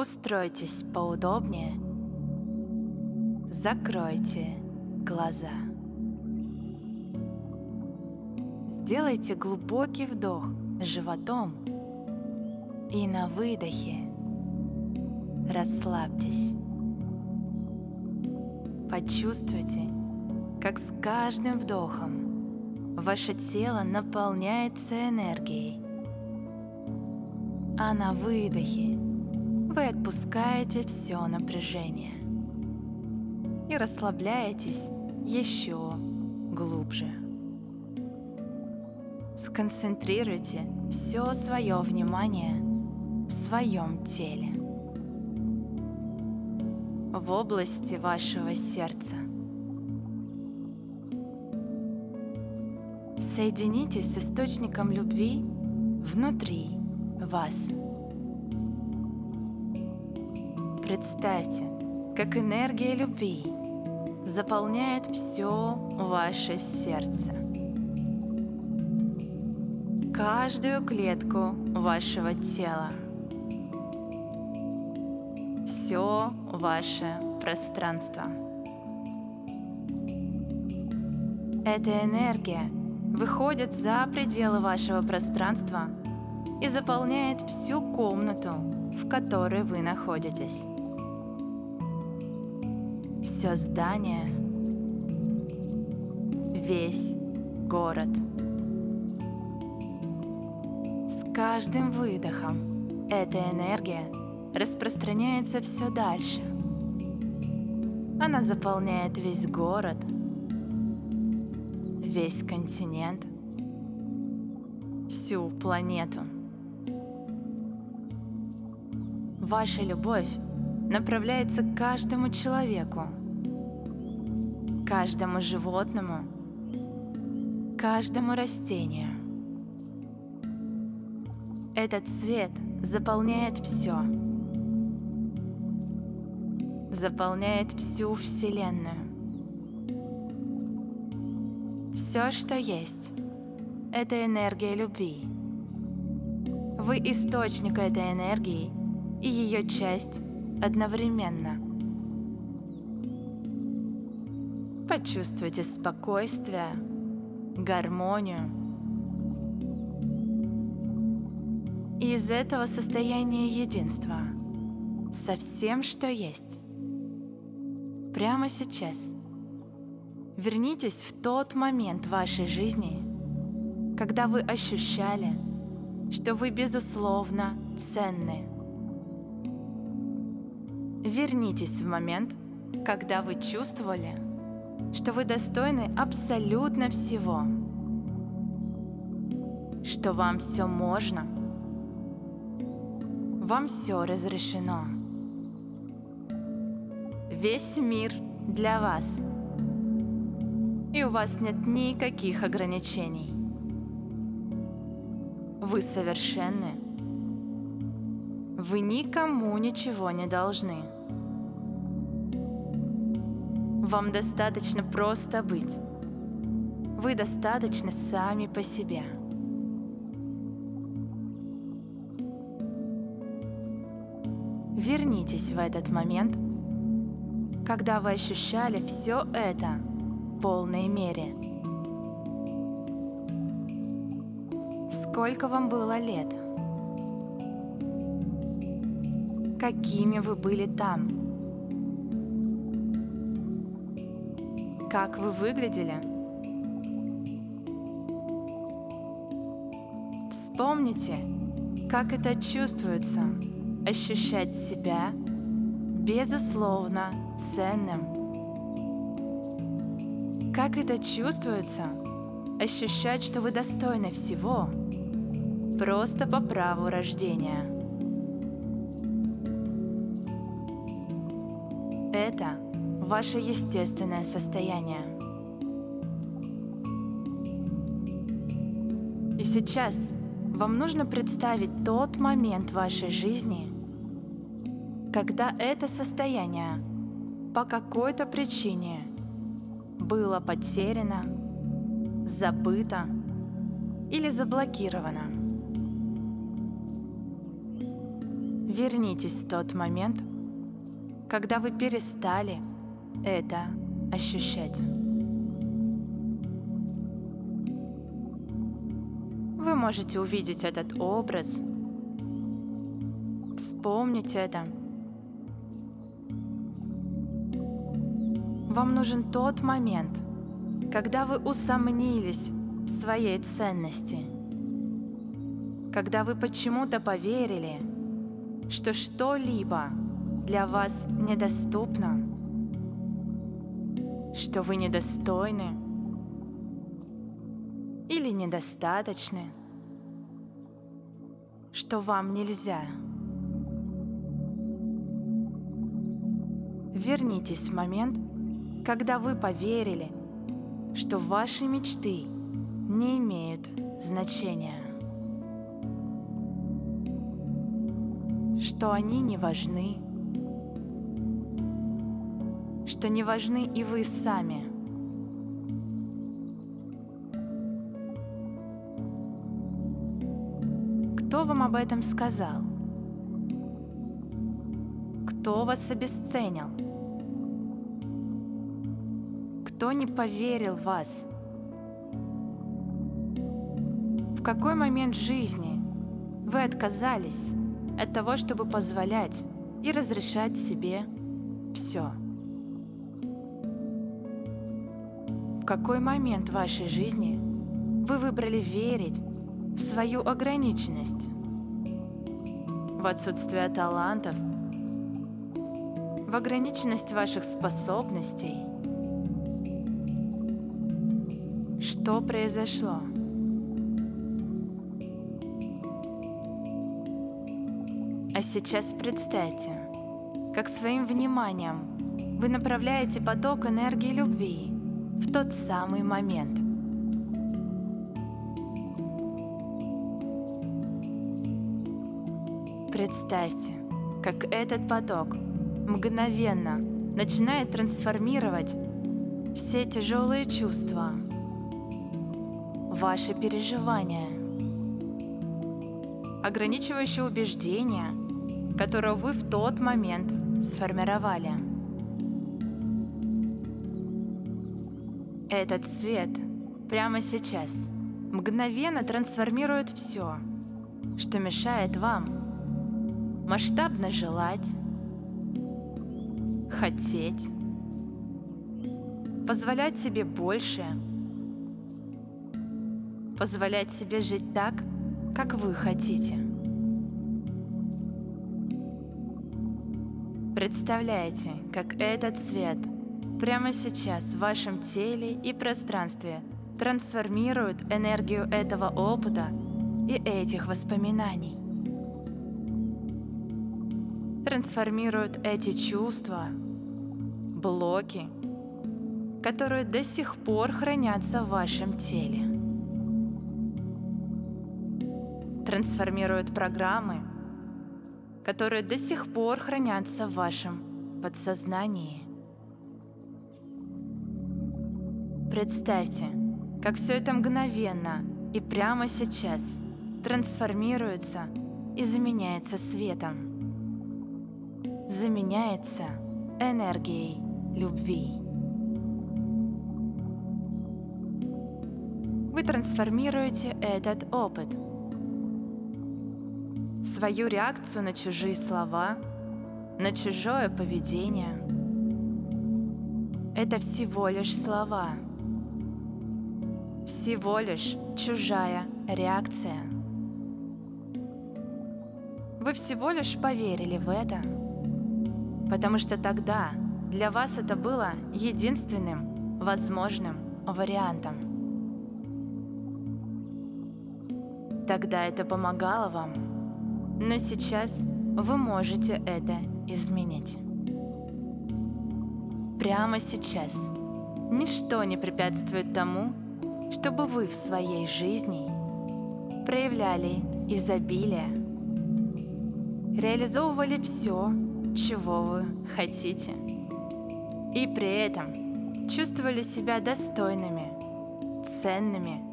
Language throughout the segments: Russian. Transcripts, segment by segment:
Устройтесь поудобнее. Закройте глаза. Сделайте глубокий вдох животом и на выдохе расслабьтесь. Почувствуйте, как с каждым вдохом ваше тело наполняется энергией, а на выдохе вы отпускаете все напряжение и расслабляетесь еще глубже. Сконцентрируйте все свое внимание в своем теле, в области вашего сердца. Соединитесь с источником любви внутри вас. Представьте, как энергия любви заполняет все ваше сердце. Каждую клетку вашего тела. Все ваше пространство. Эта энергия выходит за пределы вашего пространства и заполняет всю комнату, в которой вы находитесь все здание, весь город. С каждым выдохом эта энергия распространяется все дальше. Она заполняет весь город, весь континент, всю планету. Ваша любовь направляется к каждому человеку, каждому животному, каждому растению. Этот цвет заполняет все. Заполняет всю Вселенную. Все, что есть, это энергия любви. Вы источник этой энергии и ее часть одновременно – Почувствуйте спокойствие, гармонию. И из этого состояния единства со всем, что есть. Прямо сейчас вернитесь в тот момент вашей жизни, когда вы ощущали, что вы безусловно ценны. Вернитесь в момент, когда вы чувствовали, что вы достойны абсолютно всего, что вам все можно, вам все разрешено. Весь мир для вас, и у вас нет никаких ограничений. Вы совершенны. Вы никому ничего не должны. Вам достаточно просто быть. Вы достаточно сами по себе. Вернитесь в этот момент, когда вы ощущали все это в полной мере. Сколько вам было лет? Какими вы были там? Как вы выглядели? Вспомните, как это чувствуется ощущать себя безусловно ценным. Как это чувствуется ощущать, что вы достойны всего просто по праву рождения. Это ваше естественное состояние. И сейчас вам нужно представить тот момент вашей жизни, когда это состояние по какой-то причине было потеряно, забыто или заблокировано. Вернитесь в тот момент, когда вы перестали это ощущать. Вы можете увидеть этот образ, вспомнить это. Вам нужен тот момент, когда вы усомнились в своей ценности, когда вы почему-то поверили, что что-либо для вас недоступно, что вы недостойны или недостаточны, что вам нельзя. Вернитесь в момент, когда вы поверили, что ваши мечты не имеют значения. что они не важны, что не важны и вы сами. Кто вам об этом сказал? Кто вас обесценил? Кто не поверил в вас? В какой момент жизни вы отказались от того, чтобы позволять и разрешать себе все. Какой момент вашей жизни вы выбрали верить в свою ограниченность, в отсутствие талантов, в ограниченность ваших способностей? Что произошло? А сейчас представьте, как своим вниманием вы направляете поток энергии любви в тот самый момент. Представьте, как этот поток мгновенно начинает трансформировать все тяжелые чувства, ваши переживания, ограничивающие убеждения – которую вы в тот момент сформировали. Этот свет прямо сейчас мгновенно трансформирует все, что мешает вам масштабно желать, хотеть, позволять себе больше, позволять себе жить так, как вы хотите. Представляете, как этот свет прямо сейчас в вашем теле и пространстве трансформирует энергию этого опыта и этих воспоминаний. Трансформирует эти чувства, блоки, которые до сих пор хранятся в вашем теле. Трансформирует программы, которые до сих пор хранятся в вашем подсознании. Представьте, как все это мгновенно и прямо сейчас трансформируется и заменяется светом. Заменяется энергией любви. Вы трансформируете этот опыт – свою реакцию на чужие слова, на чужое поведение. Это всего лишь слова, всего лишь чужая реакция. Вы всего лишь поверили в это, потому что тогда для вас это было единственным возможным вариантом. Тогда это помогало вам но сейчас вы можете это изменить. Прямо сейчас ничто не препятствует тому, чтобы вы в своей жизни проявляли изобилие, реализовывали все, чего вы хотите, и при этом чувствовали себя достойными, ценными.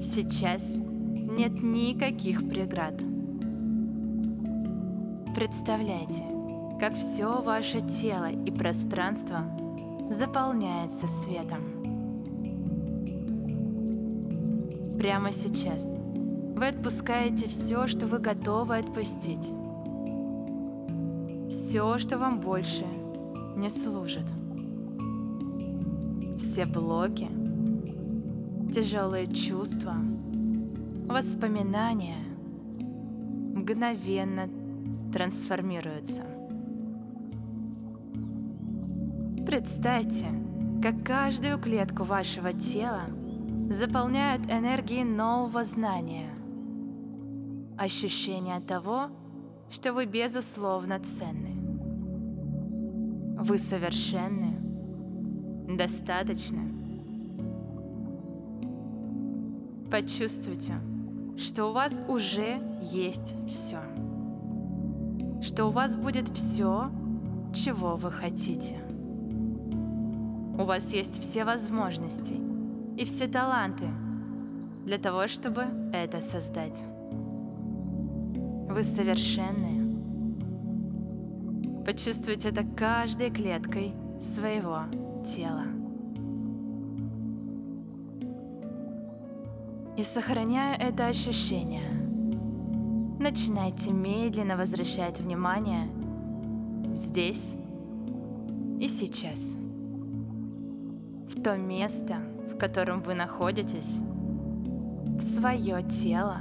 Сейчас нет никаких преград – представляйте, как все ваше тело и пространство заполняется светом. Прямо сейчас вы отпускаете все, что вы готовы отпустить. Все, что вам больше не служит. Все блоки, тяжелые чувства, воспоминания мгновенно трансформируются. Представьте, как каждую клетку вашего тела заполняют энергии нового знания. Ощущение того, что вы безусловно ценны. Вы совершенны, достаточно. Почувствуйте, что у вас уже есть все. Что у вас будет все, чего вы хотите. У вас есть все возможности и все таланты для того, чтобы это создать. Вы совершенны. Почувствуйте это каждой клеткой своего тела. И сохраняя это ощущение, начинайте медленно возвращать внимание здесь и сейчас. В то место, в котором вы находитесь, в свое тело.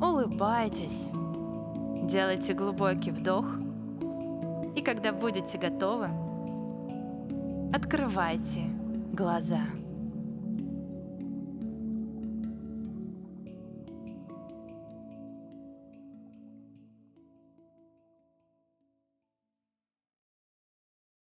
Улыбайтесь, делайте глубокий вдох, и когда будете готовы, открывайте глаза.